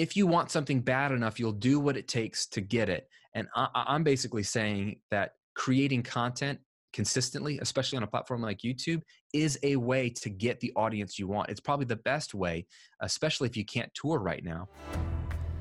if you want something bad enough, you'll do what it takes to get it. And I, I'm basically saying that creating content consistently, especially on a platform like YouTube, is a way to get the audience you want. It's probably the best way, especially if you can't tour right now.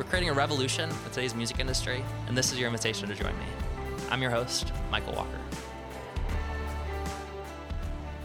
We're creating a revolution in today's music industry, and this is your invitation to join me. I'm your host, Michael Walker.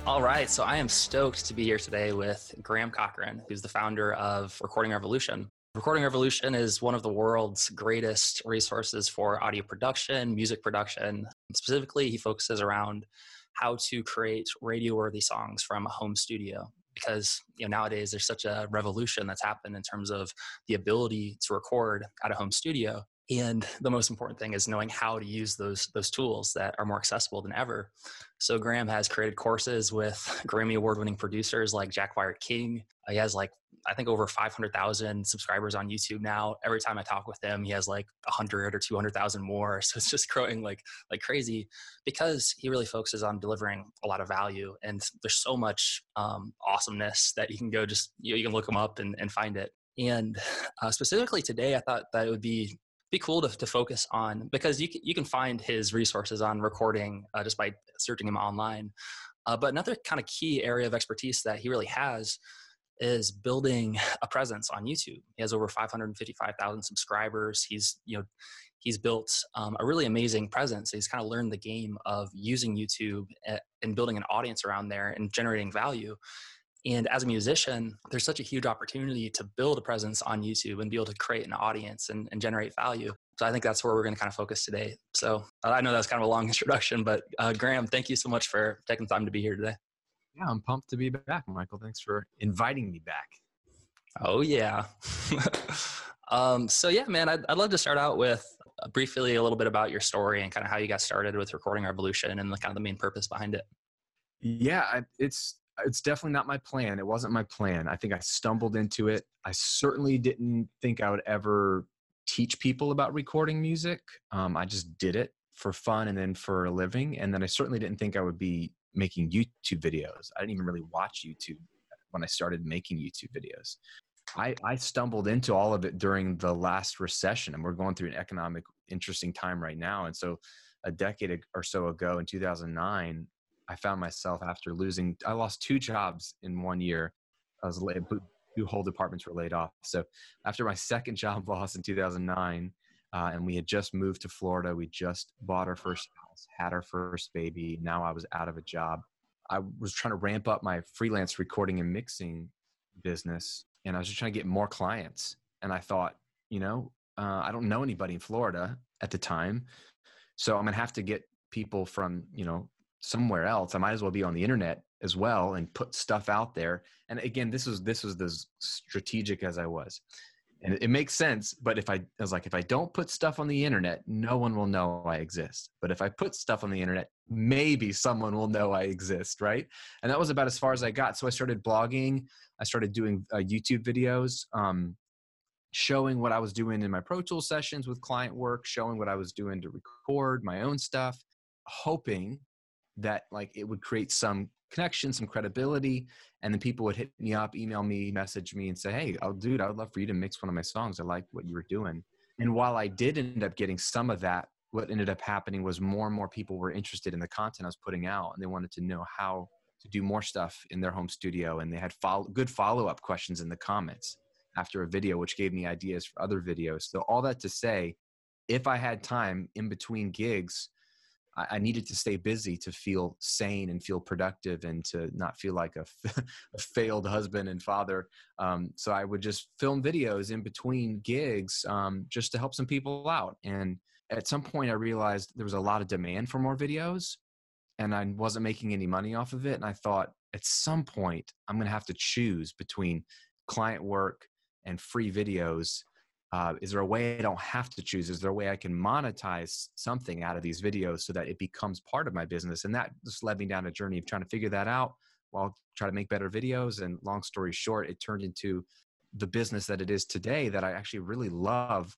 All right, so I am stoked to be here today with Graham Cochran, who's the founder of Recording Revolution. Recording Revolution is one of the world's greatest resources for audio production, music production. Specifically, he focuses around how to create radio worthy songs from a home studio because you know nowadays there's such a revolution that's happened in terms of the ability to record at a home studio and the most important thing is knowing how to use those those tools that are more accessible than ever. So graham has created courses with grammy award winning producers like jacquire king. He has like i think over 500000 subscribers on youtube now. Every time i talk with him he has like 100 or 200000 more. So it's just growing like like crazy because he really focuses on delivering a lot of value. And there's so much um, awesomeness that you can go just you, know, you can look him up and, and find it. And uh, specifically today i thought that it would be be cool to, to focus on because you can, you can find his resources on recording uh, just by searching him online. Uh, but another kind of key area of expertise that he really has is building a presence on YouTube. He has over 555,000 subscribers. He's you know he's built um, a really amazing presence. He's kind of learned the game of using YouTube eh, and building an audience around there and generating value. And as a musician, there's such a huge opportunity to build a presence on YouTube and be able to create an audience and, and generate value. So I think that's where we're going to kind of focus today. So uh, I know that's kind of a long introduction, but uh, Graham, thank you so much for taking time to be here today. Yeah, I'm pumped to be back, Michael. Thanks for inviting me back. Oh yeah. um, so yeah, man, I'd, I'd love to start out with uh, briefly a little bit about your story and kind of how you got started with recording Revolution and the kind of the main purpose behind it. Yeah, it's it's definitely not my plan. It wasn't my plan. I think I stumbled into it. I certainly didn't think I would ever teach people about recording music. Um, I just did it for fun and then for a living. And then I certainly didn't think I would be making YouTube videos. I didn't even really watch YouTube when I started making YouTube videos. I, I stumbled into all of it during the last recession, and we're going through an economic interesting time right now. And so, a decade or so ago in 2009, I found myself after losing, I lost two jobs in one year. I was laid, two whole departments were laid off. So after my second job loss in 2009, uh, and we had just moved to Florida, we just bought our first house, had our first baby. Now I was out of a job. I was trying to ramp up my freelance recording and mixing business, and I was just trying to get more clients. And I thought, you know, uh, I don't know anybody in Florida at the time, so I'm gonna have to get people from you know somewhere else i might as well be on the internet as well and put stuff out there and again this was this was as strategic as i was and it, makes sense but if I, I was like if i don't put stuff on the internet no one will know i exist but if i put stuff on the internet maybe someone will know i exist right? And that was about as far as i got so i started blogging i started doing uh, youtube videos um, showing what i was doing in my pro tools sessions with client work showing what i was doing to record my own stuff hoping that like it would create some connection, some credibility, and then people would hit me up, email me, message me, and say, "Hey, oh, dude, I would love for you to mix one of my songs. I like what you were doing." And while I did end up getting some of that, what ended up happening was more and more people were interested in the content I was putting out, and they wanted to know how to do more stuff in their home studio, and they had follow- good follow up questions in the comments after a video, which gave me ideas for other videos. So all that to say, if I had time in between gigs I, I needed to stay busy to feel sane and feel productive and to not feel like a, failed husband and father. Um, so I would just film videos in between gigs um, just to help some people out. And at some point, I realized there was a lot of demand for more videos and I wasn't making any money off of it. And I thought at some point, I'm going to have to choose between client work and free videos uh, is there a way I don't have to choose? Is there a way I can monetize something out of these videos so that it becomes part of my business? And that just led me down a journey of trying to figure that out while trying to make better videos. And long story short, it turned into the business that it is today that I actually really love.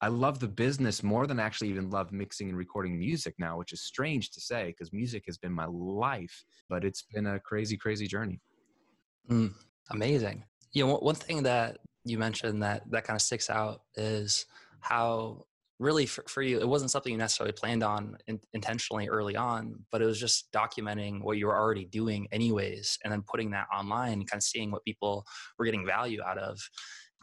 I love the business more than I actually even love mixing and recording music now, which is strange to say because music has been my life, but it's been a crazy, crazy journey. Mm, amazing. You know, one thing that you mentioned that that kind of sticks out is how really for, for you it wasn't something you necessarily planned on in, intentionally early on but it was just documenting what you were already doing anyways and then putting that online kind of seeing what people were getting value out of.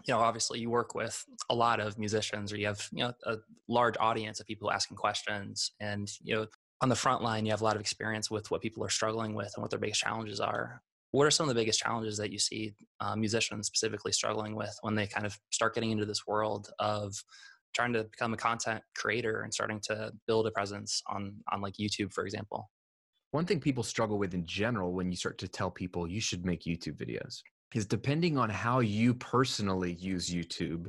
You know obviously you work with a lot of musicians or you have you know a large audience of people asking questions and you know on the front line you have a lot of experience with what people are struggling with and what their biggest challenges are what are some of the biggest challenges that you see uh, musicians specifically struggling with when they kind of start getting into this world of trying to become a content creator and starting to build a presence on on like youtube for example? One thing people struggle with in general when you start to tell people you should make youtube videos is depending on how you personally use youtube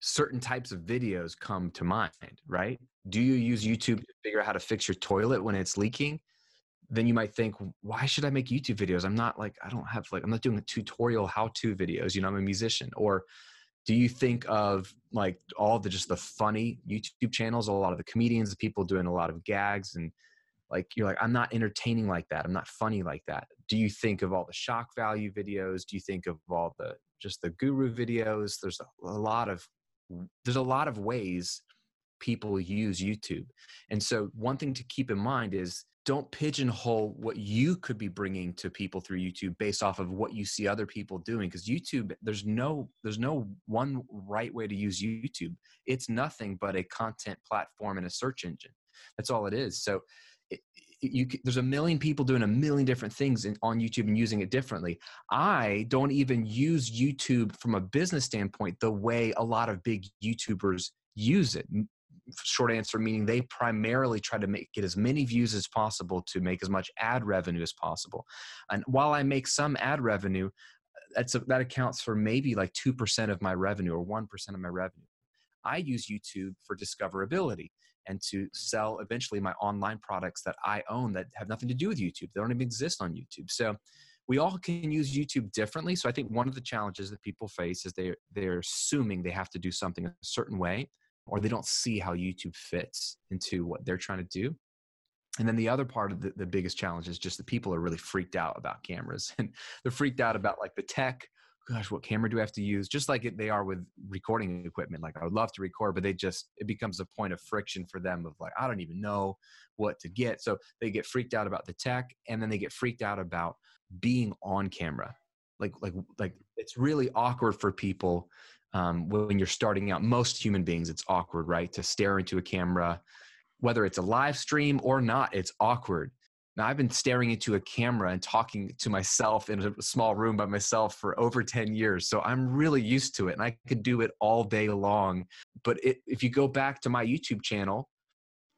certain types of videos come to mind right? Do you use youtube to figure out how to fix your toilet when it's leaking then you might think, why should I make YouTube videos? I'm not like, I don't have like, I'm not doing a tutorial how to videos, you know, I'm a musician. Or do you think of like all the just the funny YouTube channels, a lot of the comedians, the people doing a lot of gags and like, you're like, I'm not entertaining like that. I'm not funny like that. Do you think of all the shock value videos? Do you think of all the just the guru videos? There's a, a lot of, there's a lot of ways people use YouTube. And so one thing to keep in mind is don't pigeonhole what you could be bringing to people through youtube based off of what you see other people doing because youtube there's no there's no one right way to use youtube. It's nothing but a content platform and a search engine. That's all it is. So it, you, there's a million people doing a million different things in, on YouTube and using it differently. I don't even use YouTube from a business standpoint the way a lot of big YouTubers use it short answer meaning they primarily try to make get as many views as possible to make as much ad revenue as possible. And while i make some ad revenue that's a, that accounts for maybe like 2% of my revenue or 1% of my revenue. I use youtube for discoverability and to sell eventually my online products that i own that have nothing to do with youtube they don't even exist on youtube. So we all can use YouTube differently. So I think one of the challenges that people face is they they're assuming they have to do something a certain way or they don't see how YouTube fits into what they're trying to do. And then the other part of the, the biggest challenge is just that people are really freaked out about cameras and they're freaked out about like the tech. Gosh, what camera do I have to use? Just like it, they are with recording equipment. Like I would love to record, but they just, it becomes a point of friction for them of like, I don't even know what to get. So they get freaked out about the tech and then they get freaked out about being on camera. Like, like, like it's really awkward for people um, when you're starting out most human beings it's awkward right? To stare into a camera whether it's a live stream or not it's awkward. Now i've been staring into a camera and talking to myself in a small room by myself for over 10 years so i'm really used to it and i could do it all day long. But it, if you go back to my youtube channel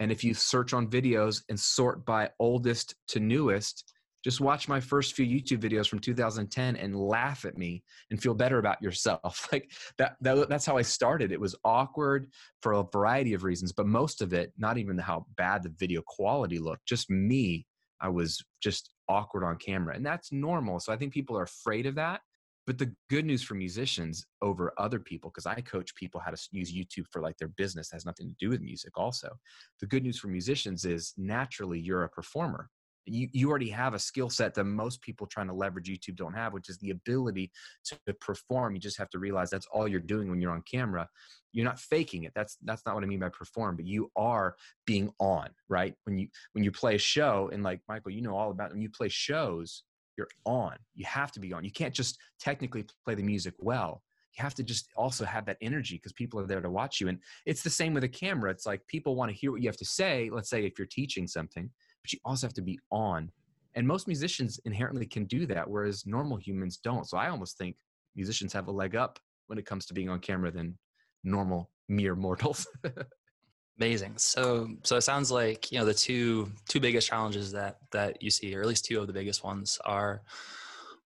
and if you search on videos and sort by oldest to newest just watch my first few YouTube videos from 2010 and laugh at me and feel better about yourself. Like that, that that's how I started. It was awkward for a variety of reasons, but most of it, not even how bad the video quality looked, just me, I was just awkward on camera. And that's normal. So I think people are afraid of that. But the good news for musicians over other people, because I coach people how to use YouTube for like their business, has nothing to do with music also. The good news for musicians is naturally you're a performer you, you already have a skill set that most people trying to leverage YouTube don't have, which is the ability to perform. You just have to realize that's all you're doing when you're on camera. You're not faking it. That's that's not what I mean by perform, but you are being on, right? When you when you play a show, and like Michael, you know all about when you play shows, you're on. You have to be on. You can't just technically play the music well. You have to just also have that energy because people are there to watch you. And it's the same with a camera. It's like people want to hear what you have to say. Let's say if you're teaching something, but you also have to be on. And most musicians inherently can do that, whereas normal humans don't. So I almost think musicians have a leg up when it comes to being on camera than normal mere mortals. Amazing. So so it sounds like you know the two two biggest challenges that that you see, or at least two of the biggest ones, are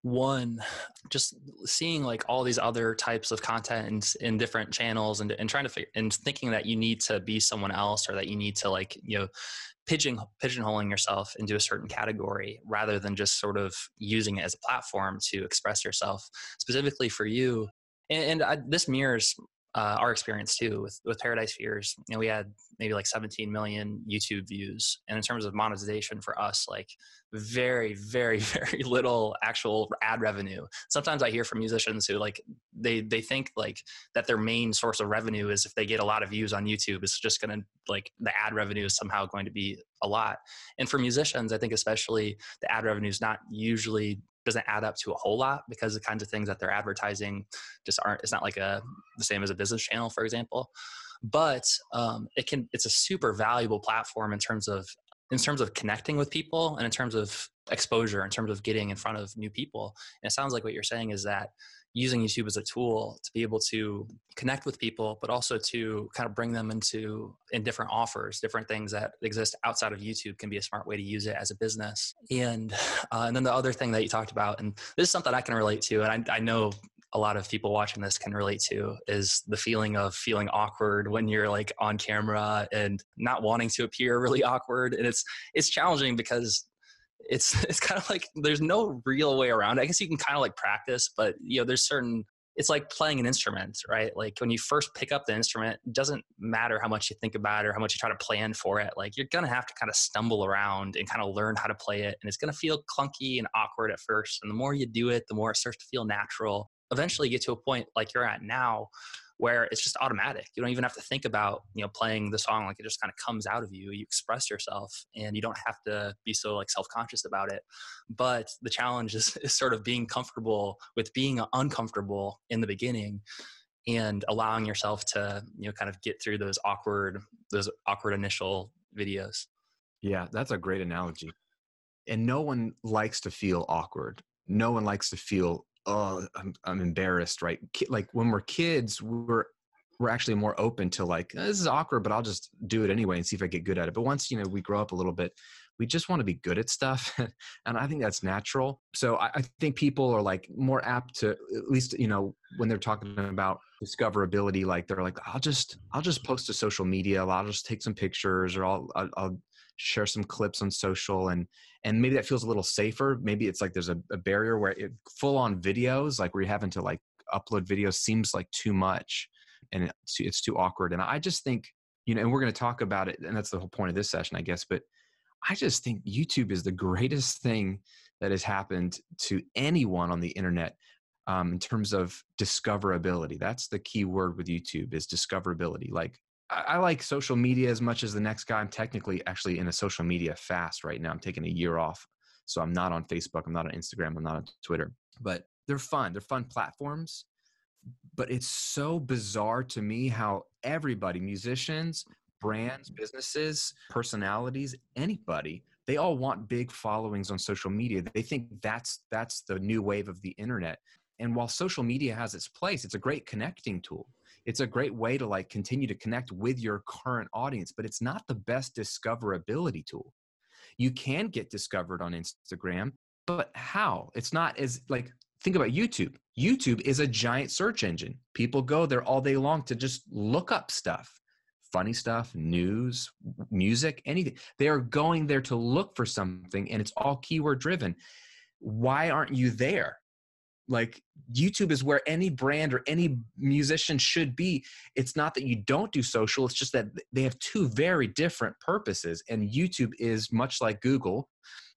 one just seeing like all these other types of content in, in different channels and, and trying to and thinking that you need to be someone else or that you need to like you know pigeon pigeonholing yourself into a certain category rather than just sort of using it as a platform to express yourself specifically for you. And, and I, this mirrors uh, our experience too with, with Paradise Fears. You know, we had maybe like 17 million YouTube views, and in terms of monetization for us, like very, very, very little actual ad revenue. Sometimes I hear from musicians who like they they think like that their main source of revenue is if they get a lot of views on YouTube, it's just to like the ad revenue is somehow going to be a lot. And for musicians, I think especially the ad revenue is not usually doesn't add up to a whole lot because the kinds of things that they're advertising just aren't it's not like a the same as a business channel for example. But um, it can it's a super valuable platform in terms of in terms of connecting with people and in terms of exposure in terms of getting in front of new people. And it sounds like what you're saying is that using YouTube as a tool to be able to connect with people, but also to kind of bring them into in different offers, different things that exist outside of YouTube can be a smart way to use it as a business. And uh, and then the other thing that you talked about, and this is something I can relate to, and I, I know a lot of people watching this can relate to is the feeling of feeling awkward when you're like on camera and not wanting to appear really awkward and it's it's challenging because it's it's kind of like there's no real way around it. I guess you can kind of like practice, but you know, there's certain it's like playing an instrument, right? Like when you first pick up the instrument, it doesn't matter how much you think about it or how much you try to plan for it. Like you're gonna have to kind of stumble around and kind of learn how to play it. And it's gonna feel clunky and awkward at first. And the more you do it, the more it starts to feel natural. Eventually you get to a point like you're at now where it's just automatic. You don't even have to think about, you know, playing the song like it just kind of comes out of you. You express yourself and you don't have to be so like self-conscious about it. But the challenge is, is sort of being comfortable with being uncomfortable in the beginning and allowing yourself to, you know, kind of get through those awkward those awkward initial videos. Yeah, that's a great analogy. And no one likes to feel awkward. No one likes to feel oh I'm, I'm embarrassed right like when we're kids we're we're actually more open to like eh, this is awkward but i'll just do it anyway and see if i get good at it. But once you know we grow up a little bit we just want to be good at stuff and i think that's natural. So I, I, think people are like more apt to at least you know when they're talking about discoverability like they're like i'll just i'll just post to social media i'll just take some pictures or i'll, I'll, I'll share some clips on social and and maybe that feels a little safer. Maybe it's like there's a, a barrier where it, full on videos like where you're having to like upload videos seems like too much and it's, it's too awkward. And i just think you know and we're going to talk about it and that's the whole point of this session i guess but i just think youtube is the greatest thing that has happened to anyone on the internet um, in terms of discoverability. That's the key word with youtube is discoverability. Like I like social media as much as the next guy. I'm technically actually in a social media fast right now. I'm taking a year off. So I'm not on Facebook. I'm not on Instagram. I'm not on Twitter. But they're fun. They're fun platforms. But it's so bizarre to me how everybody, musicians, brands, businesses, personalities, anybody, they all want big followings on social media. They think that's that's the new wave of the internet. And while social media has its place, it's a great connecting tool it's a great way to like continue to connect with your current audience but it's not the best discoverability tool. You can get discovered on instagram but how? It's not as like think about youtube. Youtube is a giant search engine. People go there all day long to just look up stuff funny stuff news music anything. They are going there to look for something and it's all keyword driven. Why aren't you there like youtube is where any brand or any musician should be. It's not that you don't do social it's just that they have two very different purposes and youtube is much like google.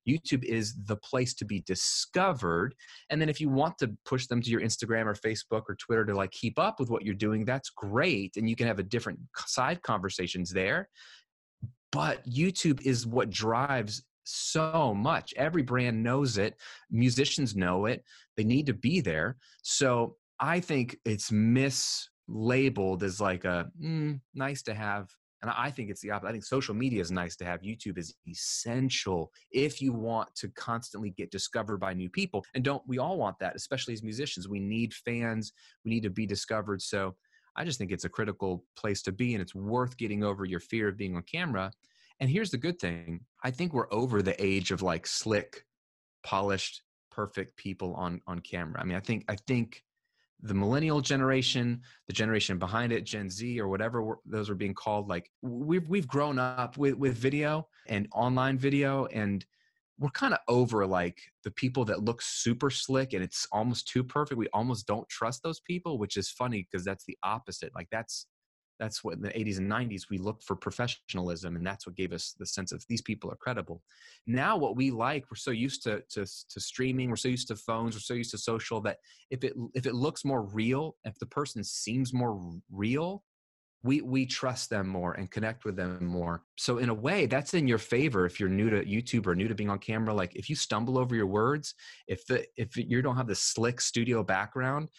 Youtube is the place to be discovered and then if you want to push them to your instagram or facebook or twitter to like keep up with what you're doing that's great and you can have a different side conversations there. But youtube is what drives so much. Every brand knows it. Musicians know it. They need to be there. So I think it's mislabeled as like a mm, nice to have. And I think it's the opposite. I think social media is nice to have. YouTube is essential if you want to constantly get discovered by new people. And don't we all want that, especially as musicians? We need fans, we need to be discovered. So I just think it's a critical place to be. And it's worth getting over your fear of being on camera and here's the good thing I think we're over the age of like slick, polished perfect people on on camera. I mean, I think I think the millennial generation, the generation behind it, Gen Z or whatever those are being called, like we've we've grown up with with video and online video, and we're kind of over like the people that look super slick and it's almost too perfect. We almost don't trust those people, which is funny because that's the opposite. Like that's that's what in the 80s and 90s we looked for professionalism and that's what gave us the sense of these people are credible. Now what we like we're so used to, to to streaming we're so used to phones we're so used to social that if it if it looks more real if the person seems more real we we trust them more and connect with them more. So in a way that's in your favor if you're new to youtube or new to being on camera. Like if you stumble over your words if the if you don't have the slick studio background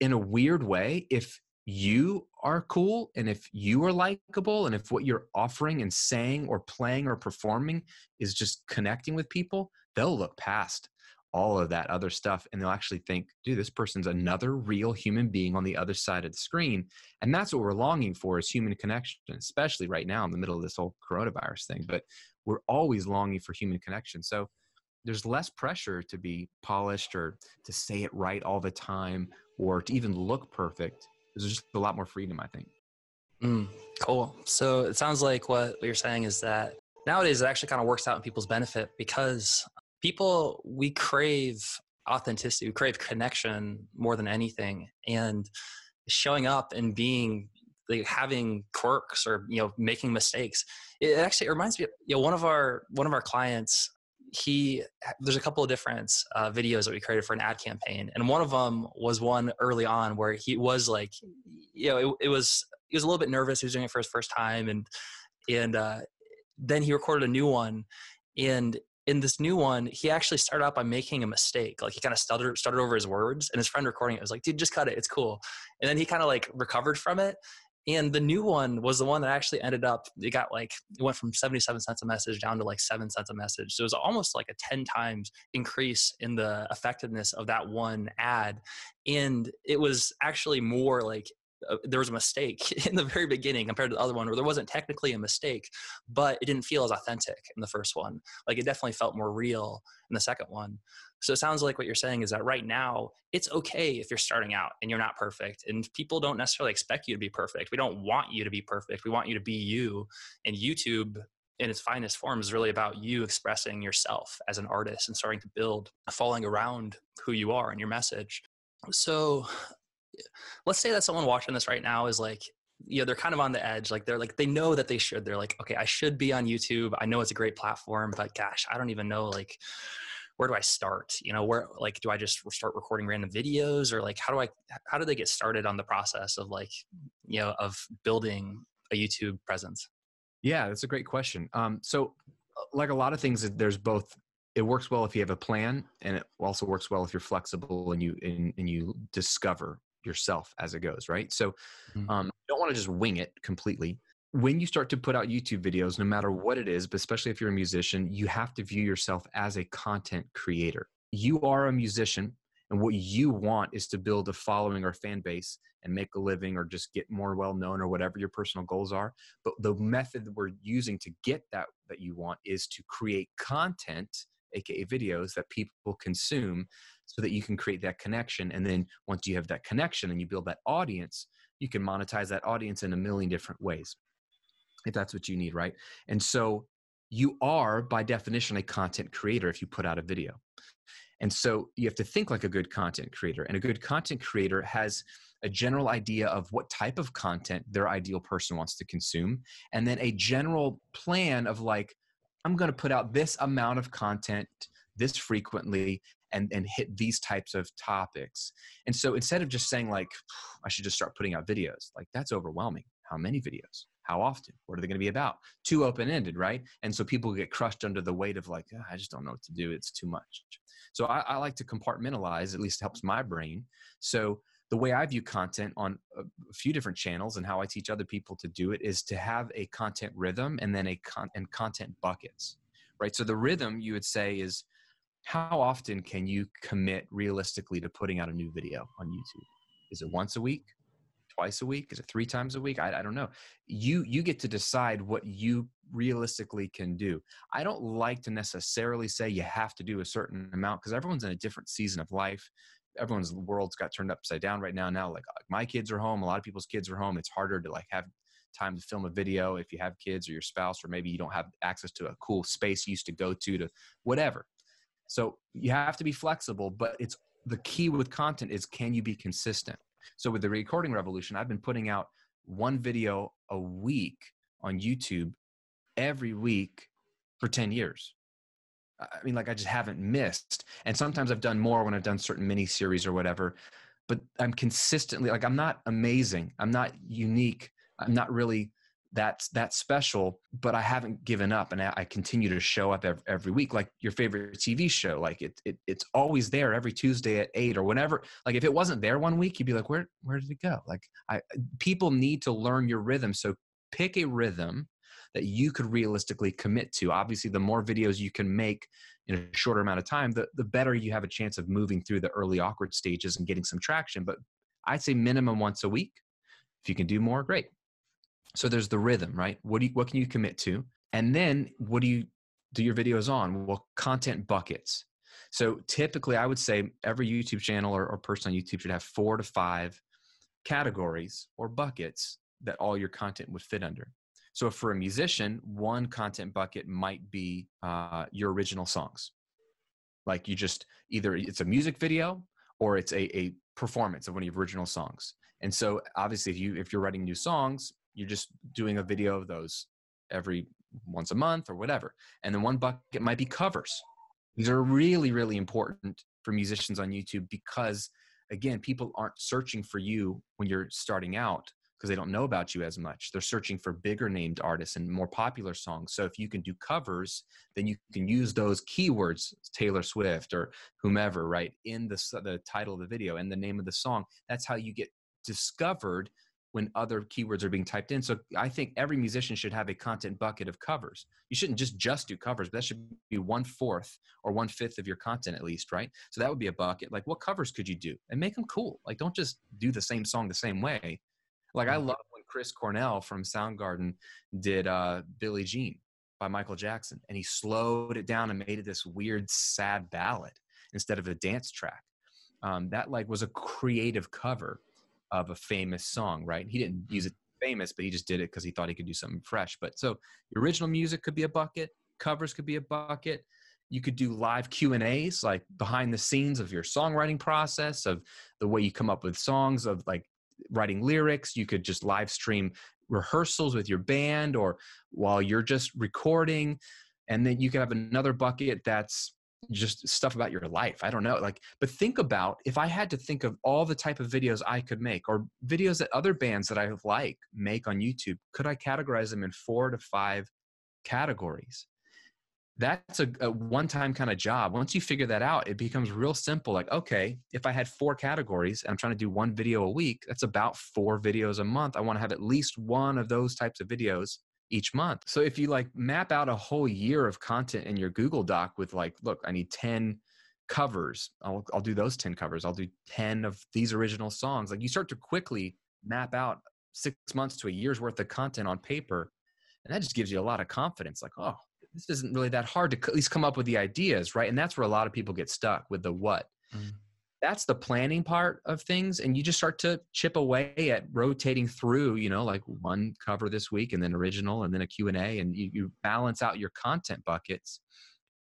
in a weird way if you are cool and if you are likable and if what you're offering and saying or playing or performing is just connecting with people, they'll look past all of that other stuff and they'll actually think, dude, this person's another real human being on the other side of the screen. And that's what we're longing for is human connection, especially right now in the middle of this whole coronavirus thing. But we're always longing for human connection. So there's less pressure to be polished or to say it right all the time or to even look perfect there's just a lot more freedom, I think. Mm, cool. So it sounds like what you're saying is that nowadays it actually kind of works out in people's benefit because people, we crave authenticity, we crave connection more than anything. And showing up and being like having quirks or you know making mistakes it actually reminds me you know one of our one of our clients he there's a couple of different uh, videos that we created for an ad campaign and one of them was one early on where he was like you know it, it was he was a little bit nervous he was doing it for his first time and and uh, then he recorded a new one and in this new one he actually started out by making a mistake like he kind of stuttered started over his words and his friend recording it was like dude just cut it it's cool and then he kind of like recovered from it and the new one was the one that actually ended up, it got like, it went from 77 cents a message down to like seven cents a message. So it was almost like a 10 times increase in the effectiveness of that one ad. And it was actually more like uh, there was a mistake in the very beginning compared to the other one where there wasn't technically a mistake but it didn't feel as authentic in the first one like it definitely felt more real in the second one so it sounds like what you're saying is that right now it's okay if you're starting out and you're not perfect and people don't necessarily expect you to be perfect. We don't want you to be perfect. We want you to be you and youtube in its finest form is really about you expressing yourself as an artist and starting to build following around who you are and your message. So let's say that someone watching this right now is like you know they're kind of on the edge like they're like they know that they should. They're like okay i should be on youtube. I know it's a great platform but gosh i don't even know like where do i start you know where like do i just start recording random videos or like how do i how do they get started on the process of like you know of building a youtube presence yeah that's a great question um so uh, like a lot of things there's both it works well if you have a plan and it also works well if you're flexible and you and, and you discover yourself as it goes, right? So mm-hmm. um, don't want to just wing it completely. When you start to put out YouTube videos, no matter what it is, but especially if you're a musician, you have to view yourself as a content creator. You are a musician, and what you want is to build a following or fan base and make a living or just get more well known or whatever your personal goals are. But the method that we're using to get that that you want is to create content aka videos that people consume so that you can create that connection and then once you have that connection and you build that audience you can monetize that audience in a million different ways if that's what you need right and so you are by definition a content creator if you put out a video and so you have to think like a good content creator and a good content creator has a general idea of what type of content their ideal person wants to consume and then a general plan of like I'm going to put out this amount of content this frequently and and hit these types of topics. And so instead of just saying like I should just start putting out videos, like that's overwhelming. How many videos? How often? What are they going to be about? Too open ended, right? And so people get crushed under the weight of like, oh, I just don't know what to do. It's too much. So I, I like to compartmentalize. At least helps my brain. So the way I view content on a, few different channels and how I teach other people to do it is to have a content rhythm and then a con- and content buckets, right? So the rhythm you would say is how often can you commit realistically to putting out a new video on YouTube? Is it once a week? Twice a week? Is it three times a week? I, I don't know. You you get to decide what you realistically can do. I don't like to necessarily say you have to do a certain amount because everyone's in a different season of life. Everyone's world's got turned upside down right now. Now, like uh, my kids are home, a lot of people's kids are home. It's harder to like have time to film a video if you have kids or your spouse, or maybe you don't have access to a cool space you used to go to to whatever. So you have to be flexible, but it's the key with content is can you be consistent? So with the recording revolution, I've been putting out one video a week on YouTube every week for 10 years. I mean, like I just haven't missed. And sometimes I've done more when I've done certain mini series or whatever, but I'm consistently like I'm not amazing. I'm not unique. I'm not really that's that special but i haven't given up and i, continue to show up every, every, week like your favorite tv show like it, it it's always there every tuesday at 8 or whenever like if it wasn't there one week you'd be like where where did it go? Like i people need to learn your rhythm so pick a rhythm that you could realistically commit to. Obviously the more videos you can make in a shorter amount of time the, the better you have a chance of moving through the early awkward stages and getting some traction but i'd say minimum once a week if you can do more great so there's the rhythm, right? What do you, what can you commit to? And then what do you do your videos on? Well, content buckets. So typically, I would say every YouTube channel or, or person on YouTube should have four to five categories or buckets that all your content would fit under. So for a musician, one content bucket might be uh, your original songs. Like you just either it's a music video or it's a, a performance of one of your original songs. And so obviously if you if you're writing new songs, you're just doing a video of those every once a month or whatever. And then one bucket might be covers. These are really, really important for musicians on YouTube because, again, people aren't searching for you when you're starting out because they don't know about you as much. They're searching for bigger named artists and more popular songs. So if you can do covers, then you can use those keywords, Taylor Swift or whomever, right, in the, the title of the video and the name of the song. That's how you get discovered when other keywords are being typed in. So I think every musician should have a content bucket of covers. You shouldn't just just do covers, but that should be one fourth or one fifth of your content at least, right? So that would be a bucket. Like what covers could you do and make them cool? Like don't just do the same song the same way. Like I mm-hmm. love when Chris Cornell from Soundgarden did uh, Billie Jean by Michael Jackson, and he slowed it down and made it this weird sad ballad instead of a dance track. Um, that like was a creative cover of a famous song, right? He didn't use it famous, but he just did it because he thought he could do something fresh. But so original music could be a bucket, covers could be a bucket. You could do live Q and A's, like behind the scenes of your songwriting process, of the way you come up with songs, of like writing lyrics. You could just live stream rehearsals with your band, or while you're just recording. And then you could have another bucket that's just stuff about your life. I don't know. Like, but think about if I had to think of all the type of videos I could make or videos that other bands that I like make on YouTube, could I categorize them in four to five categories? That's a, a one time kind of job. Once you figure that out, it becomes real simple. Like, okay, if I had four categories and I'm trying to do one video a week, that's about four videos a month. I want to have at least one of those types of videos each month. So if you like map out a whole year of content in your Google Doc with like, look, I need 10 covers. I'll, I'll do those 10 covers. I'll do 10 of these original songs. Like you start to quickly map out six months to a year's worth of content on paper. And that just gives you a lot of confidence. Like, oh, this isn't really that hard to at least come up with the ideas, right? And that's where a lot of people get stuck with the what. Mm that's the planning part of things and you just start to chip away at rotating through you know like one cover this week and then original and then a q&a and you, you balance out your content buckets.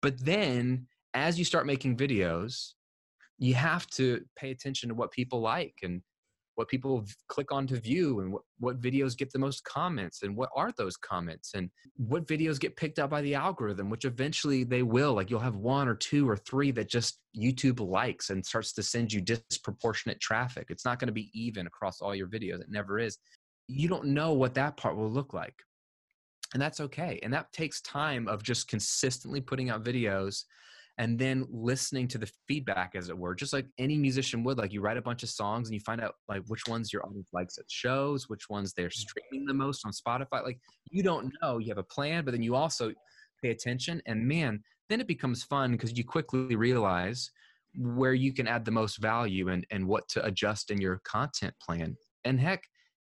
But then as you start making videos you have to pay attention to what people like and what people click on to view and what, what videos get the most comments and what are those comments and what videos get picked up by the algorithm which eventually they will like you'll have one or two or three that just youtube likes and starts to send you disproportionate traffic. It's not going to be even across all your videos. It never is. You don't know what that part will look like. And that's okay. And that takes time of just consistently putting out videos and then listening to the feedback as it were just like any musician would like you write a bunch of songs and you find out like which ones your audience likes at shows which ones they're mm. streaming the most on spotify like you don't know you have a plan but then you also pay attention and man then it becomes fun because you quickly realize where you can add the most value and and what to adjust in your content plan and heck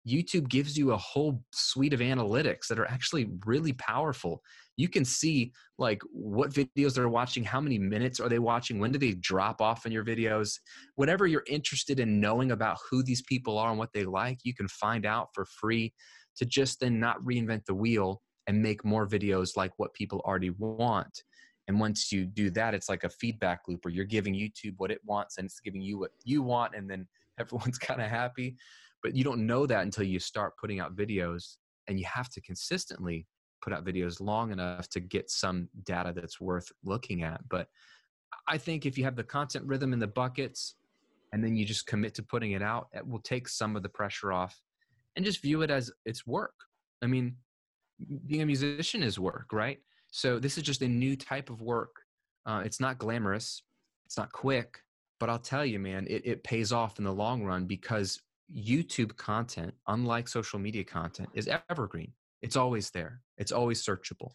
YouTube gives you a whole suite of analytics that are actually really powerful. You can see like what videos they're watching, how many minutes are they watching, when do they drop off in your videos. Whatever you're interested in knowing about who these people are and what they like, you can find out for free to just then not reinvent the wheel and make more videos like what people already want. And once you do that, it's like a feedback loop where you're giving YouTube what it wants and it's giving you what you want, and then everyone's kind of happy but you don't know that until you start putting out videos and you have to consistently put out videos long enough to get some data that's worth looking at but i think if you have the content rhythm in the buckets and then you just commit to putting it out it will take some of the pressure off and just view it as it's work. I mean being a musician is work right? So this is just a new type of work. Uh, it's not glamorous it's not quick but i'll tell you man it, it pays off in the long run because YouTube content, unlike social media content, is evergreen. It's always there, it's always searchable.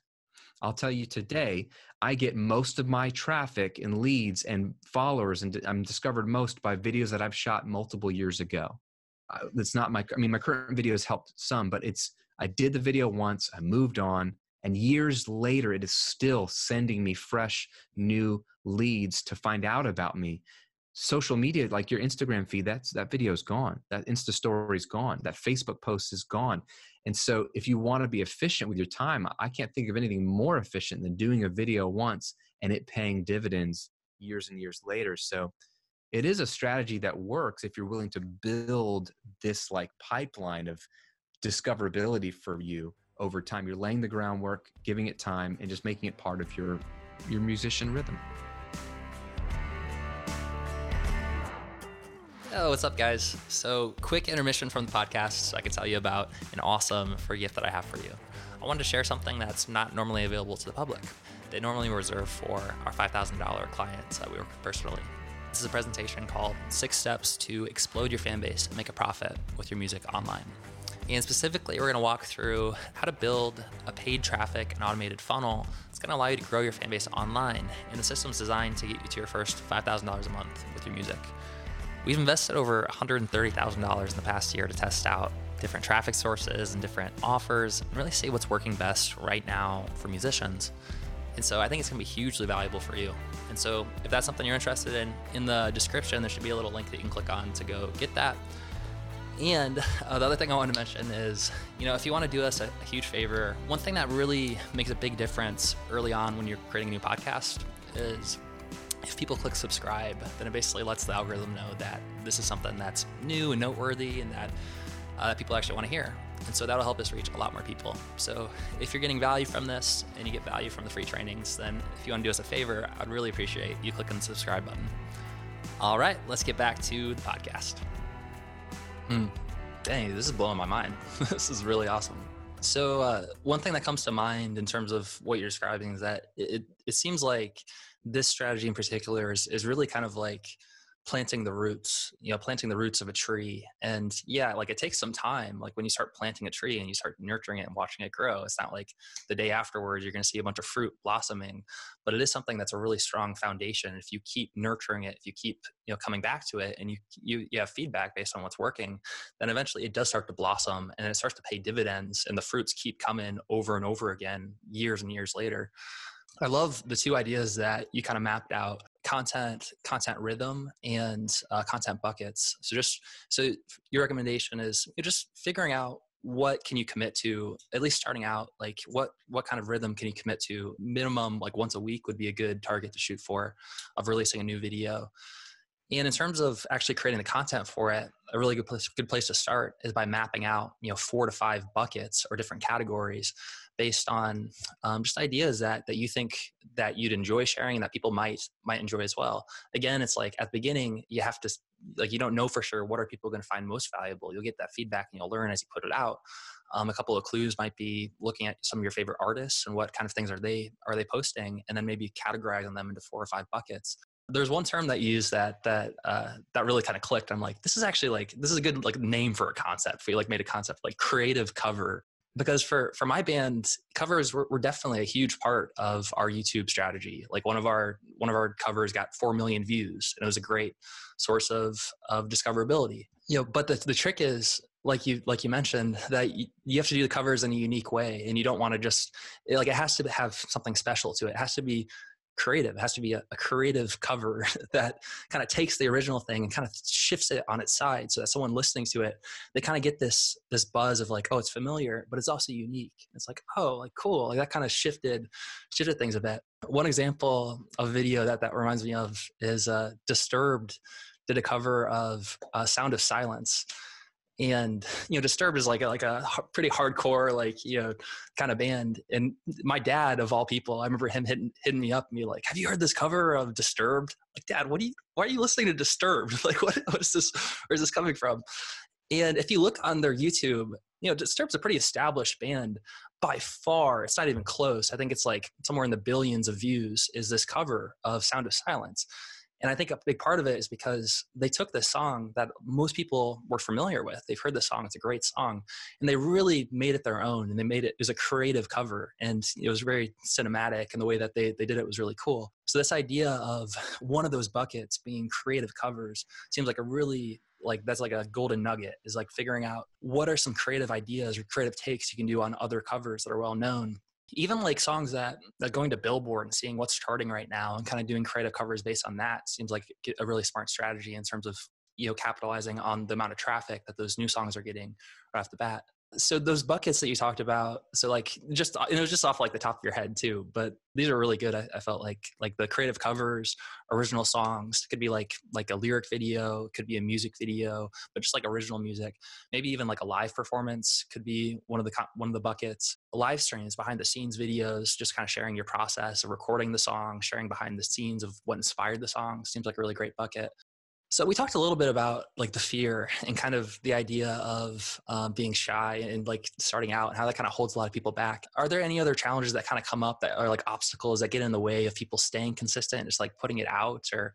I'll tell you today, I get most of my traffic and leads and followers, and I'm discovered most by videos that I've shot multiple years ago. Uh, it's not my, I mean, my current videos helped some, but it's, I did the video once, I moved on, and years later, it is still sending me fresh new leads to find out about me social media like your instagram feed that's that video is gone that insta story is gone that facebook post is gone. And so if you want to be efficient with your time i can't think of anything more efficient than doing a video once and it paying dividends years and years later. So it is a strategy that works if you're willing to build this like pipeline of discoverability for you over time. You're laying the groundwork giving it time and just making it part of your your musician rhythm Oh, what's up, guys? So, quick intermission from the podcast so I can tell you about an awesome free gift that I have for you. I wanted to share something that's not normally available to the public. They normally reserve for our $5,000 clients that we work with personally. This is a presentation called Six Steps to Explode Your Fan Base and Make a Profit with Your Music Online. And specifically, we're going to walk through how to build a paid traffic and automated funnel that's going to allow you to grow your fan base online. And the system's designed to get you to your first $5,000 a month with your music. We've invested over $130,000 in the past year to test out different traffic sources and different offers and really see what's working best right now for musicians. And so I think it's going to be hugely valuable for you. And so if that's something you're interested in, in the description, there should be a little link that you can click on to go get that. And uh, the other thing I want to mention is, you know, if you want to do us a, a huge favor, one thing that really makes a big difference early on when you're creating a new podcast is if people click subscribe, then it basically lets the algorithm know that this is something that's new and noteworthy and that uh, people actually want to hear. And so that'll help us reach a lot more people. So if you're getting value from this and you get value from the free trainings, then if you want to do us a favor, I'd really appreciate you clicking the subscribe button. All right, let's get back to the podcast. Hmm. Dang, this is blowing my mind. this is really awesome. So uh, one thing that comes to mind in terms of what you're describing is that it, it seems like this strategy in particular is, is really kind of like planting the roots you know planting the roots of a tree. And yeah like it takes some time. Like when you start planting a tree and you start nurturing it and watching it grow it's not like the day afterwards you're going to see a bunch of fruit blossoming but it is something that's a really strong foundation. If you keep nurturing it if you keep you know coming back to it and you you, you have feedback based on what's working then eventually it does start to blossom and it starts to pay dividends and the fruits keep coming over and over again years and years later I love the two ideas that you kind of mapped out content content rhythm and uh, content buckets. So just so your recommendation is you're just figuring out what can you commit to at least starting out like what what kind of rhythm can you commit to? Minimum like once a week would be a good target to shoot for of releasing a new video and in terms of actually creating the content for it, a really good place, good place to start is by mapping out, you know, four to five buckets or different categories based on um, just ideas that that you think that you'd enjoy sharing and that people might might enjoy as well. Again, it's like at the beginning you have to like you don't know for sure what are people going to find most valuable. You'll get that feedback and you'll learn as you put it out. Um, a couple of clues might be looking at some of your favorite artists and what kind of things are they are they posting, and then maybe categorizing them into four or five buckets there's one term that you use that that uh, that really kind of clicked. I'm like, this is actually like this is a good like name for a concept. We like made a concept like creative cover because for for my band covers were, were, definitely a huge part of our youtube strategy like one of our one of our covers got 4 million views and it was a great source of of discoverability you know but the, the trick is like you like you mentioned that you, you have to do the covers in a unique way and you don't want to just like it has to have something special to it it has to be creative. It has to be a, a creative cover that kind of takes the original thing and kind of shifts it on its side so that someone listening to it, they kind of get this this buzz of like, oh, it's familiar, but it's also unique. It's like, oh, like cool. Like that kind of shifted shifted things a bit. One example of video that that reminds me of is uh, Disturbed did a cover of uh, Sound of Silence and you know disturbed is like a, like a pretty hardcore like you know kind of band and my dad of all people i remember him hitting, hitting me up and me like have you heard this cover of disturbed? Like dad what do you why are you listening to disturbed? Like what, what is this where is this coming from? And if you look on their youtube you know disturbed's a pretty established band by far. It's not even close. I think it's like somewhere in the billions of views is this cover of sound of silence and I think a big part of it is because they took this song that most people were familiar with. They've heard the song, it's a great song. And they really made it their own and they made it, it was a creative cover and it was very cinematic and the way that they, they did it was really cool. So this idea of one of those buckets being creative covers seems like a really like that's like a golden nugget is like figuring out what are some creative ideas or creative takes you can do on other covers that are well known even like songs that, going to billboard and seeing what's charting right now and kind of doing creative covers based on that seems like a really smart strategy in terms of you know capitalizing on the amount of traffic that those new songs are getting right off the bat so those buckets that you talked about so like just uh, it was just off like the top of your head too but these are really good I, I, felt like like the creative covers original songs could be like like a lyric video could be a music video but just like original music. Maybe even like a live performance could be one of the one of the buckets. Live streams behind the scenes videos just kind of sharing your process of recording the song sharing behind the scenes of what inspired the song. Seems like a really great bucket so we talked a little bit about like the fear and kind of the idea of um, being shy and like starting out and how that kind of holds a lot of people back. Are there any other challenges that kind of come up that are like obstacles that get in the way of people staying consistent, just like putting it out or?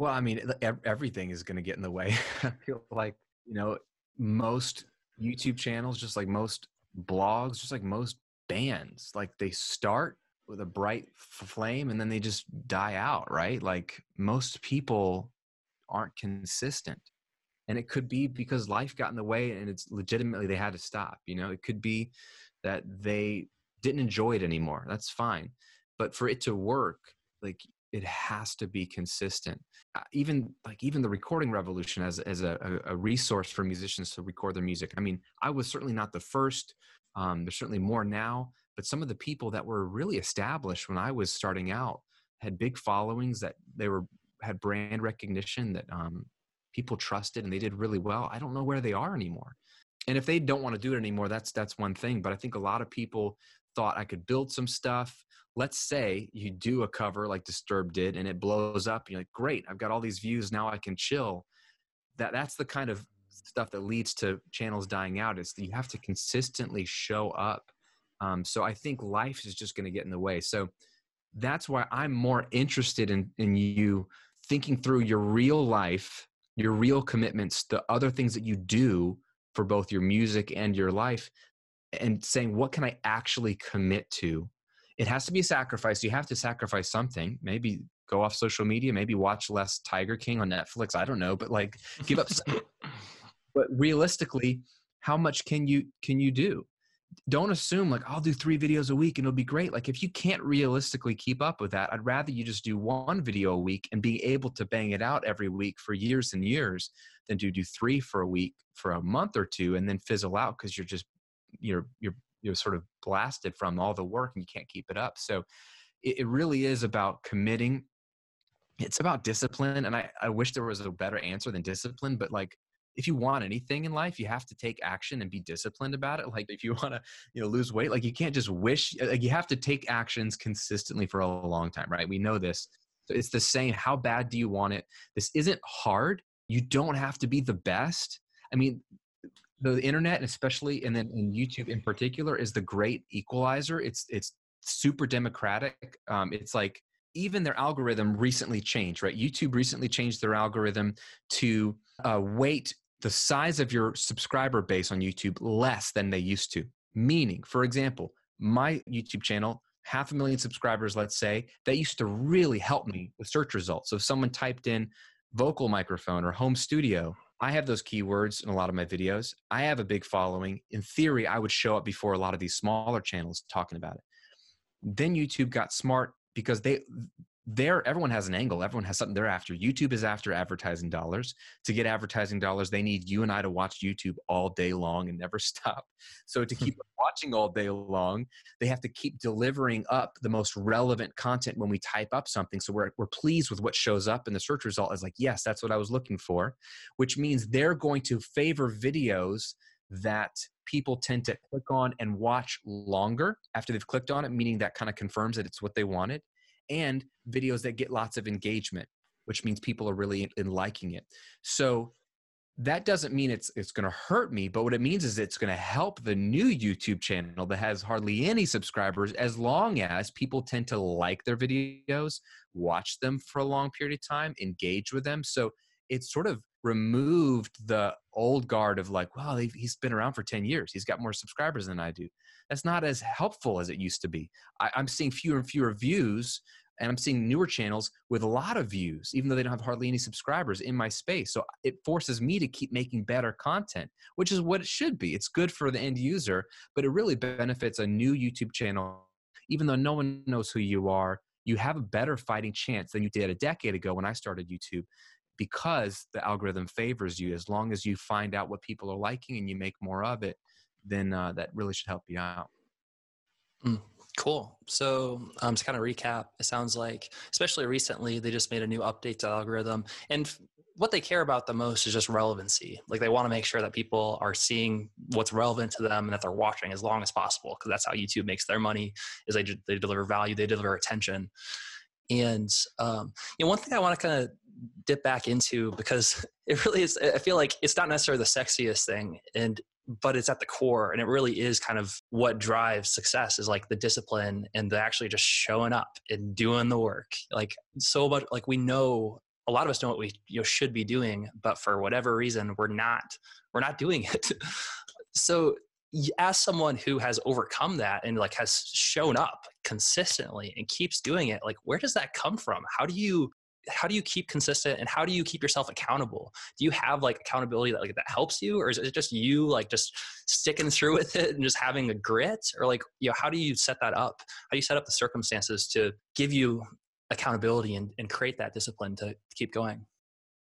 Well, I mean, everything is going to get in the way. I feel like, you know, most YouTube channels, just like most blogs, just like most bands, like they start with a bright flame and then they just die out, right? Like most people aren't consistent. And it could be because life got in the way and it's legitimately they had to stop you know? It could be that they didn't enjoy it anymore. That's fine. But for it to work like it has to be consistent. Uh, even like even the recording revolution as, as a, a resource for musicians to record their music. I mean i was certainly not the first um, there's certainly more now but some of the people that were really established when i was starting out had big followings that they were had brand recognition that um, people trusted and they did really well i don't know where they are anymore. And if they don't want to do it anymore that's that's one thing but i think a lot of people thought i could build some stuff. Let's say you do a cover like disturbed did and it blows up and you're like great i've got all these views now i can chill. That that's the kind of stuff that leads to channels dying out is that you have to consistently show up. Um, so i think life is just going to get in the way. So that's why i'm more interested in in you thinking through your real life, your real commitments, the other things that you do for both your music and your life, and saying, what can I actually commit to? It has to be a sacrifice. You have to sacrifice something. Maybe go off social media, maybe watch less Tiger King on Netflix. I don't know, but like give up. but realistically, how much can you can you do? Don't assume like I'll do three videos a week and it'll be great. Like if you can't realistically keep up with that, I'd rather you just do one video a week and be able to bang it out every week for years and years than to do three for a week for a month or two and then fizzle out because you're just you're you're you're sort of blasted from all the work and you can't keep it up. So it, it really is about committing. It's about discipline. And I, I wish there was a better answer than discipline, but like if you want anything in life, you have to take action and be disciplined about it. Like if you want to, you know, lose weight, like you can't just wish. Uh, like you have to take actions consistently for a long time, right? We know this. So it's the same. How bad do you want it? This isn't hard. You don't have to be the best. I mean, the internet, especially, and then in YouTube in particular, is the great equalizer. It's it's super democratic. Um, it's like even their algorithm recently changed, right? YouTube recently changed their algorithm to uh, weight the size of your subscriber base on YouTube less than they used to. Meaning, for example, my YouTube channel, half a million subscribers, let's say, that used to really help me with search results. So if someone typed in vocal microphone or home studio, I have those keywords in a lot of my videos. I have a big following. In theory, I would show up before a lot of these smaller channels talking about it. Then YouTube got smart because they there everyone has an angle everyone has something they're after. Youtube is after advertising dollars. To get advertising dollars they need you and i to watch youtube all day long and never stop. So to keep watching all day long they have to keep delivering up the most relevant content when we type up something. So we're, we're pleased with what shows up in the search result is like yes that's what i was looking for which means they're going to favor videos that people tend to click on and watch longer after they've clicked on it meaning that kind of confirms that it's what they wanted and videos that get lots of engagement, which means people are really in, in liking it. So that doesn't mean it's it's going to hurt me, but what it means is it's going to help the new YouTube channel that has hardly any subscribers as long as people tend to like their videos, watch them for a long period of time, engage with them. So it's sort of removed the old guard of like, well, he's been around for 10 years. He's got more subscribers than I do. That's not as helpful as it used to be. I, I'm seeing fewer and fewer views and I'm seeing newer channels with a lot of views, even though they don't have hardly any subscribers in my space. So it forces me to keep making better content, which is what it should be. It's good for the end user, but it really benefits a new YouTube channel. Even though no one knows who you are, you have a better fighting chance than you did a decade ago when I started YouTube because the algorithm favors you as long as you find out what people are liking and you make more of it then uh, that really should help you out. Mm, cool. So um, to kind of recap it sounds like especially recently they just made a new update to algorithm and what they care about the most is just relevancy. Like they want to make sure that people are seeing what's relevant to them and that they're watching as long as possible because that's how youtube makes their money is they, they deliver value they deliver attention. And um, you know one thing i want to kind of dip back into because it really is i feel like it's not necessarily the sexiest thing and but it's at the core and it really is kind of what drives success is like the discipline and the actually just showing up and doing the work. Like so much like we know a lot of us know what we you know, should be doing but for whatever reason we're not we're not doing it. So as someone who has overcome that and like has shown up consistently and keeps doing it like where does that come from? How do you how do you keep consistent and how do you keep yourself accountable do you have like accountability that like that helps you or is it just you like just sticking through with it and just having a grit or like you know how do you set that up how do you set up the circumstances to give you accountability and, and create that discipline to keep going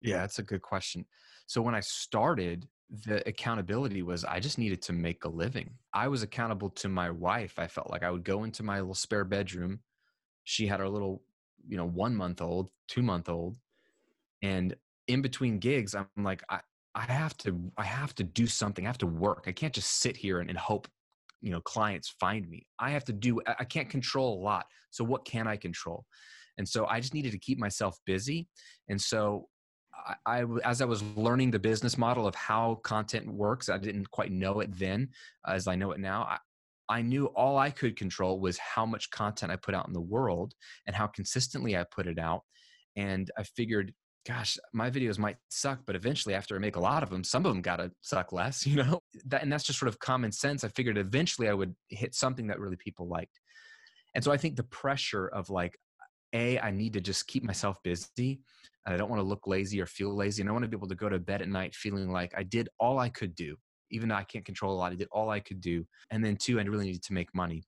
yeah that's a good question so when i started the accountability was I just needed to make a living. I was accountable to my wife. I felt like I would go into my little spare bedroom. She had her little you know one month old two month old and in between gigs i'm like i i have to i have to do something i have to work i can't just sit here and, and hope you know clients find me i have to do i can't control a lot so what can i control and so i just needed to keep myself busy and so I, I, as I was learning the business model of how content works, I didn't quite know it then, as I know it now. I, knew all I could control was how much content I put out in the world and how consistently I put it out. And I figured, gosh, my videos might suck, but eventually, after I make a lot of them, some of them got to suck less, you know? That, and that's just sort of common sense. I figured eventually I would hit something that really people liked. And so I think the pressure of like, A, I need to just keep myself busy. I don't want to look lazy or feel lazy. And I want to be able to go to bed at night feeling like I did all I could do even though I can't control a lot, I did all I could do. And then two, I really needed to make money.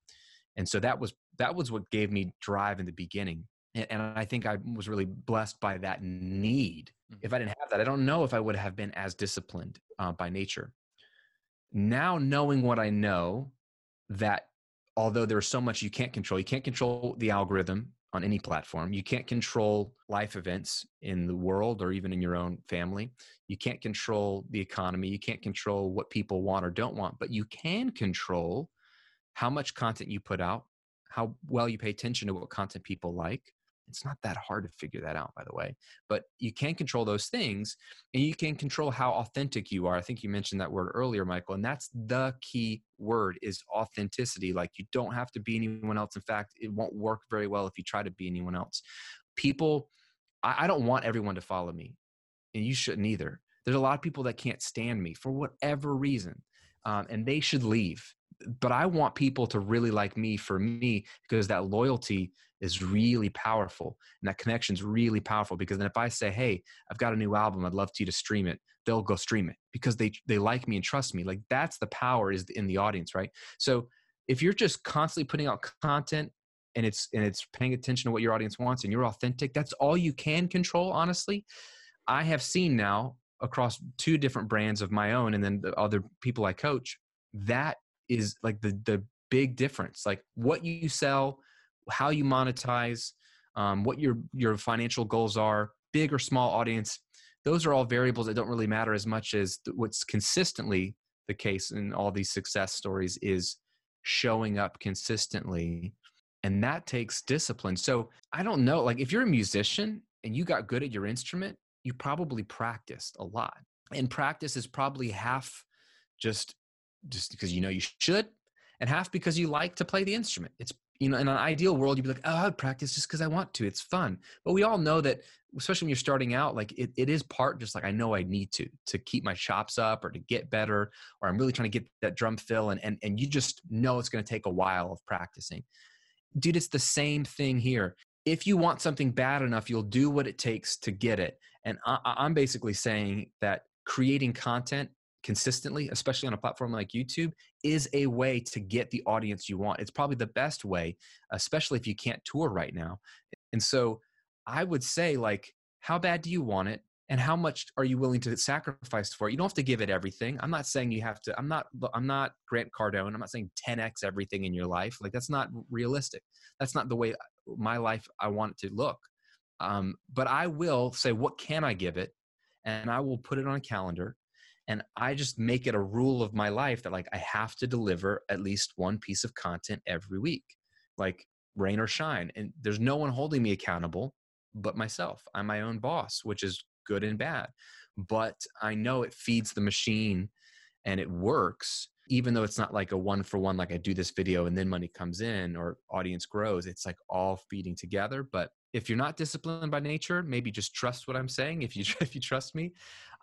And so that was that was what gave me drive in the beginning. And, and I think I was really blessed by that need. Mm-hmm. If I didn't have that, I don't know if I would have been as disciplined uh, by nature. Now knowing what I know, that although there's so much you can't control, you can't control the algorithm, on any platform. You can't control life events in the world or even in your own family. You can't control the economy. You can't control what people want or don't want, but you can control how much content you put out, how well you pay attention to what content people like, it's not that hard to figure that out, by the way. But you can control those things and you can control how authentic you are. I think you mentioned that word earlier, Michael, and that's the key word is authenticity. Like you don't have to be anyone else. In fact, it won't work very well if you try to be anyone else. People, I, I don't want everyone to follow me, and you shouldn't either. There's a lot of people that can't stand me for whatever reason, um, and they should leave but I want people to really like me for me because that loyalty is really powerful and that connection is really powerful because then if I say, "Hey, I've got a new album, I'd love to you to stream it," they'll go stream it because they they like me and trust me. Like that's the power is in the audience, right? So if you're just constantly putting out content and it's and it's paying attention to what your audience wants and you're authentic, that's all you can control, honestly. I have seen now across two different brands of my own and then the other people I coach, that is like the the big difference. Like what you sell, how you monetize, um, what your your financial goals are, big or small audience. Those are all variables that don't really matter as much as what's consistently the case in all these success stories is showing up consistently and that takes discipline so i don't know like if you're a musician and you got good at your instrument you probably practiced a lot and practice is probably half just just because you know you should and half because you like to play the instrument it's you know in an ideal world you'd be like oh i would practice just because i want to it's fun. But we all know that especially when you're starting out like it, it is part just like i know i need to to keep my chops up or to get better or i'm really trying to get that drum fill and and, and you just know it's going to take a while of practicing. Dude it's the same thing here. If you want something bad enough you'll do what it takes to get it. And I, i'm basically saying that creating content consistently, especially on a platform like YouTube, is a way to get the audience you want. It's probably the best way, especially if you can't tour right now. And so I would say, like, how bad do you want it? And how much are you willing to sacrifice for it? You don't have to give it everything. I'm not saying you have to. I'm not. I'm not Grant Cardone. I'm not saying 10x everything in your life. Like that's not realistic. That's not the way my life I want it to look. Um, but I will say, what can I give it? And I will put it on a calendar and i just make it a rule of my life that like i have to deliver at least one piece of content every week like rain or shine and there's no one holding me accountable but myself. I'm my own boss which is good and bad but i know it feeds the machine and it works even though it's not like a one for one like i do this video and then money comes in or audience grows it's like all feeding together but if you're not disciplined by nature maybe just trust what i'm saying if you if you trust me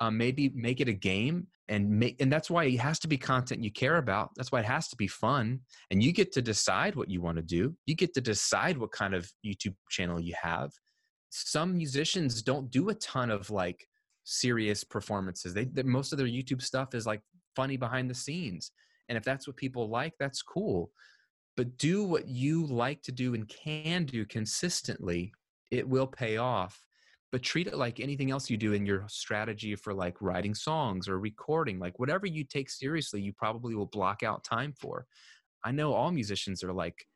um, maybe make it a game and make and that's why it has to be content you care about that's why it has to be fun and you get to decide what you want to do you get to decide what kind of youtube channel you have. Some musicians don't do a ton of like serious performances they, they most of their youtube stuff is like funny behind the scenes and if that's what people like that's cool but do what you like to do and can do consistently it will pay off but treat it like anything else you do in your strategy for like writing songs or recording like whatever you take seriously you probably will block out time for. I know all musicians are like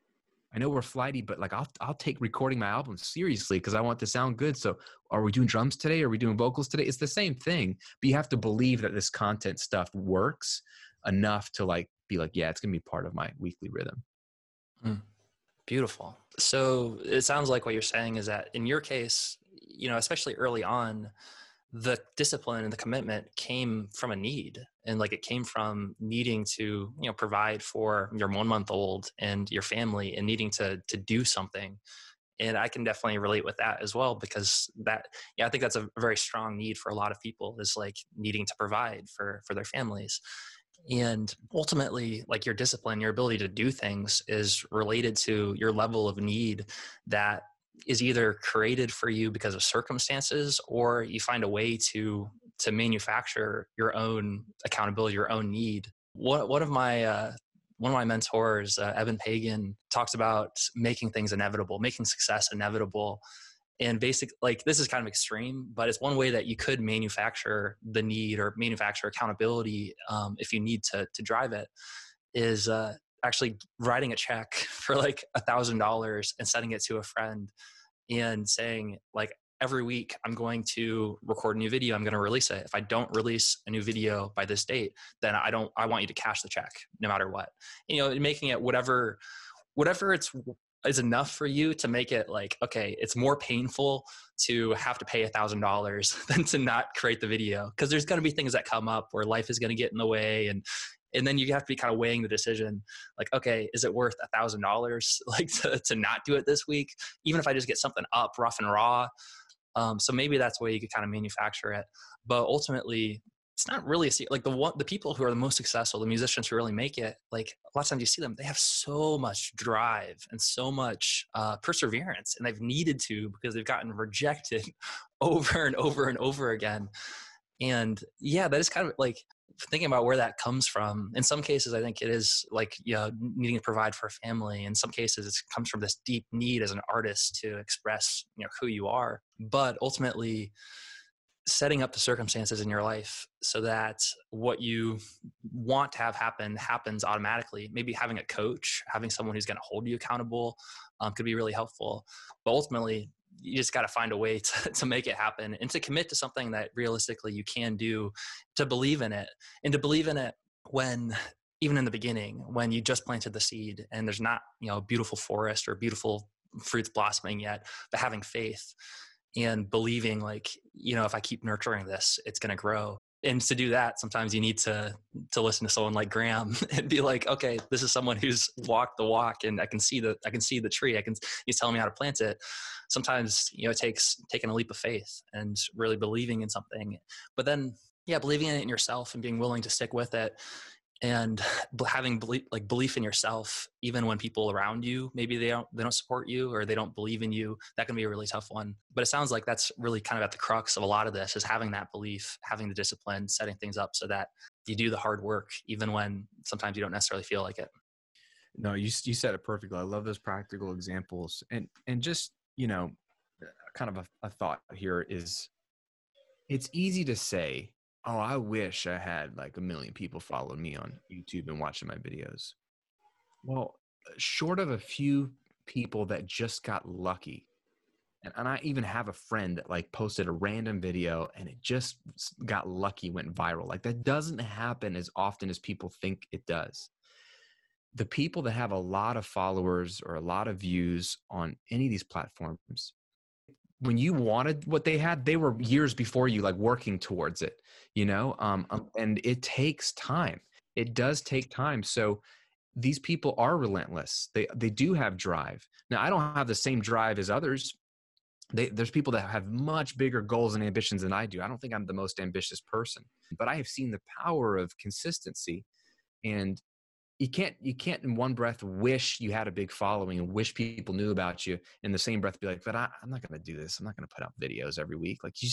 i know we're flighty but like i'll, I'll take recording my album seriously because i want to sound good so are we doing drums today? Are we doing vocals today? It's the same thing but you have to believe that this content stuff works enough to like be like yeah it's gonna be part of my weekly rhythm. Mm. Beautiful. So it sounds like what you're saying is that in your case, you know, especially early on, the discipline and the commitment came from a need and like it came from needing to you know provide for your one month old and your family and needing to to do something and i can definitely relate with that as well because that yeah i think that's a very strong need for a lot of people is like needing to provide for for their families and ultimately, like your discipline, your ability to do things is related to your level of need that is either created for you because of circumstances or you find a way to to manufacture your own accountability your own need. One, one of my uh, one of my mentors uh, eben pagan talks about making things inevitable making success inevitable and basic like this is kind of extreme but it's one way that you could manufacture the need or manufacture accountability um, if you need to to drive it is uh, actually writing a check for like a thousand dollars and sending it to a friend and saying like every week i'm going to record a new video i'm going to release it. If i don't release a new video by this date then i don't i want you to cash the check no matter what. You know making it whatever whatever it's is enough for you to make it like okay it's more painful to have to pay a thousand dollars than to not create the video. Because there's going to be things that come up where life is going to get in the way and and then you have to be kind of weighing the decision like okay is it worth a thousand dollars like to, to not do it this week? Even if i just get something up rough and raw um, so maybe that's the way you could kind of manufacture it. But ultimately it's not really a, like the one the people who are the most successful the musicians who really make it like a lot of times you see them they have so much drive and so much uh, perseverance and they've needed to because they've gotten rejected over and over and over again. And yeah that is kind of like thinking about where that comes from in some cases i think it is like you know, needing to provide for a family. In some cases it comes from this deep need as an artist to express you know who you are. But ultimately setting up the circumstances in your life so that what you want to have happen happens automatically. Maybe having a coach, having someone who's going to hold you accountable um, could be really helpful. But ultimately, you just got to find a way to, to make it happen and to commit to something that realistically you can do, to believe in it, and to believe in it when even in the beginning when you just planted the seed and there's not you know a beautiful forest or beautiful fruits blossoming yet but having faith and believing like you know if i keep nurturing this it's going to grow. And to do that sometimes you need to to listen to someone like graham and be like okay this is someone who's walked the walk and i can see the i can see the tree. I can he's telling me how to plant it. Sometimes you know it takes taking a leap of faith and really believing in something. But then yeah believing in it in yourself and being willing to stick with it and having belief, like belief in yourself even when people around you maybe they don't they don't support you or they don't believe in you that can be a really tough one. But it sounds like that's really kind of at the crux of a lot of this is having that belief having the discipline setting things up so that you do the hard work even when sometimes you don't necessarily feel like it. No you, you said it perfectly. I love those practical examples. And and just you know kind of a, a thought here is it's easy to say oh, I wish I had like a million people following me on YouTube and watching my videos. Well, uh, short of a few people that just got lucky, and, and I even have a friend that like posted a random video and it just got lucky, went viral. Like that doesn't happen as often as people think it does. The people that have a lot of followers or a lot of views on any of these platforms, when you wanted what they had, they were years before you, like working towards it, you know? Um, um, and it takes time. It does take time. So these people are relentless. They, they do have drive. Now, I don't have the same drive as others. They, there's people that have much bigger goals and ambitions than I do. I don't think I'm the most ambitious person, but I have seen the power of consistency and you can't you can't in one breath wish you had a big following and wish people knew about you in the same breath be like but I, am not going to do this. I'm not going to put out videos every week. Like you,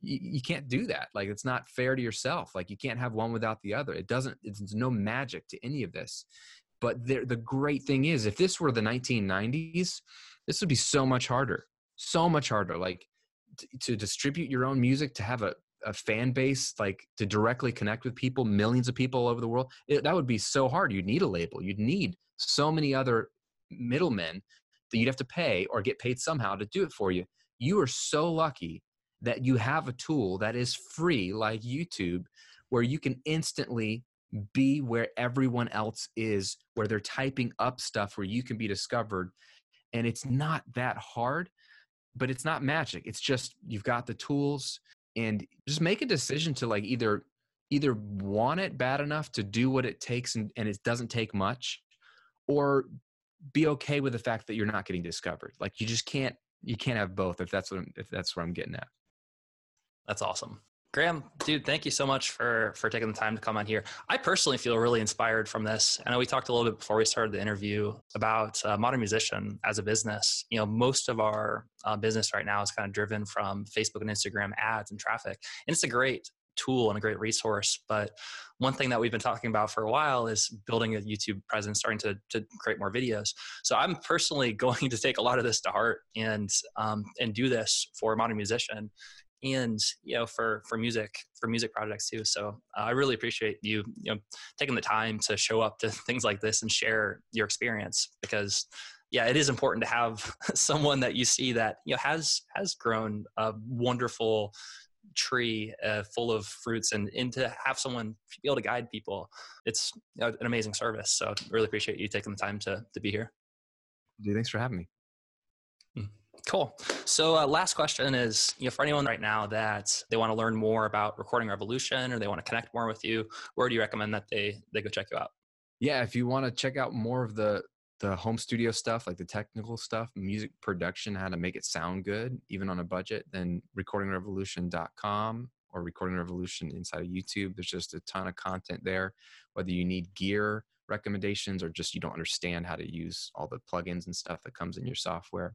you you can't do that. Like it's not fair to yourself. Like you can't have one without the other. It doesn't it's no magic to any of this. But there, the great thing is if this were the 1990s this would be so much harder so much harder like t- to distribute your own music to have a, a fan base like to directly connect with people millions of people all over the world it, that would be so hard. You'd need a label. You'd need so many other middlemen that you'd have to pay or get paid somehow to do it for you. You are so lucky that you have a tool that is free like youtube where you can instantly be where everyone else is where they're typing up stuff where you can be discovered. And it's not that hard but it's not magic. It's just you've got the tools and just make a decision to like either either want it bad enough to do what it takes and, and it doesn't take much or be okay with the fact that you're not getting discovered. Like you just can't you can't have both if that's what I'm, if that's what i'm getting at. That's awesome Graham, dude, thank you so much for for taking the time to come on here. I personally feel really inspired from this. I know we talked a little bit before we started the interview about uh, modern musician as a business. You know, most of our uh, business right now is kind of driven from Facebook and Instagram ads and traffic, and it's a great tool and a great resource. But one thing that we've been talking about for a while is building a YouTube presence, starting to, to create more videos. So I'm personally going to take a lot of this to heart and um, and do this for modern musician and you know for for music for music projects too. So uh, i really appreciate you you know taking the time to show up to things like this and share your experience because yeah it is important to have someone that you see that you know has has grown a wonderful tree uh, full of fruits and, and to have someone be able to guide people it's an amazing service. So I really appreciate you taking the time to to be here. Dude thanks for having me Cool. So, uh, last question is, you know, for anyone right now that they want to learn more about Recording Revolution or they want to connect more with you, where do you recommend that they they go check you out? Yeah, if you want to check out more of the the home studio stuff, like the technical stuff, music production, how to make it sound good, even on a budget, then recordingrevolution.com or Recording Revolution inside of YouTube. There's just a ton of content there, whether you need gear recommendations or just you don't understand how to use all the plugins and stuff that comes in your software.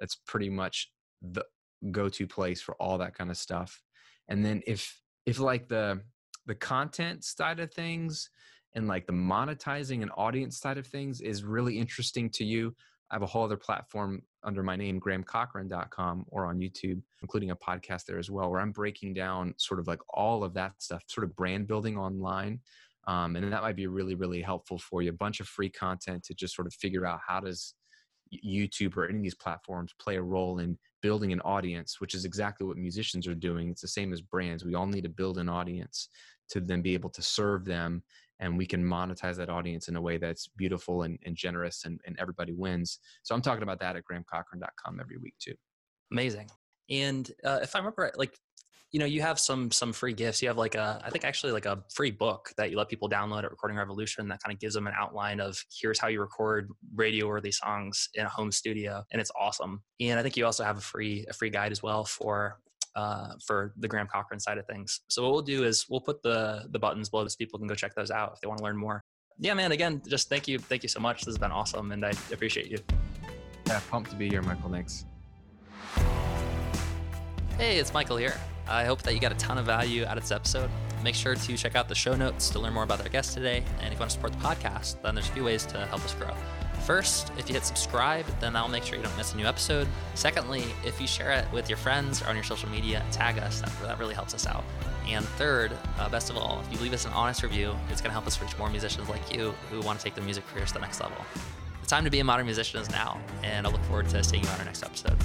That's pretty much the go-to place for all that kind of stuff. And then if if like the the content side of things and like the monetizing and audience side of things is really interesting to you, I have a whole other platform under my name, grahamcochrane.com, or on YouTube, including a podcast there as well, where I'm breaking down sort of like all of that stuff, sort of brand building online. Um, and that might be really, really helpful for you. A bunch of free content to just sort of figure out how does YouTube or any of these platforms play a role in building an audience, which is exactly what musicians are doing. It's the same as brands. We all need to build an audience to then be able to serve them and we can monetize that audience in a way that's beautiful and, and generous and, and everybody wins. So I'm talking about that at grahamcochrane.com every week too. Amazing. And uh, if I remember, right like you know, you have some some free gifts. You have like a, I think actually like a free book that you let people download at Recording Revolution that kind of gives them an outline of here's how you record radio worthy songs in a home studio, and it's awesome. And I think you also have a free a free guide as well for uh, for the Graham Cochrane side of things. So what we'll do is we'll put the the buttons below so people can go check those out if they want to learn more. Yeah, man. Again, just thank you, thank you so much. This has been awesome, and I appreciate you. Yeah, pumped to be here, Michael. Thanks. Hey, it's Michael here. I hope that you got a ton of value out of this episode. Make sure to check out the show notes to learn more about our guest today. And if you want to support the podcast, then there's a few ways to help us grow. First, if you hit subscribe, then that'll make sure you don't miss a new episode. Secondly, if you share it with your friends or on your social media, tag us. That, that really helps us out. And third, uh, best of all, if you leave us an honest review, it's going to help us reach more musicians like you who want to take their music careers to the next level. The time to be a modern musician is now, and I look forward to seeing you on our next episode.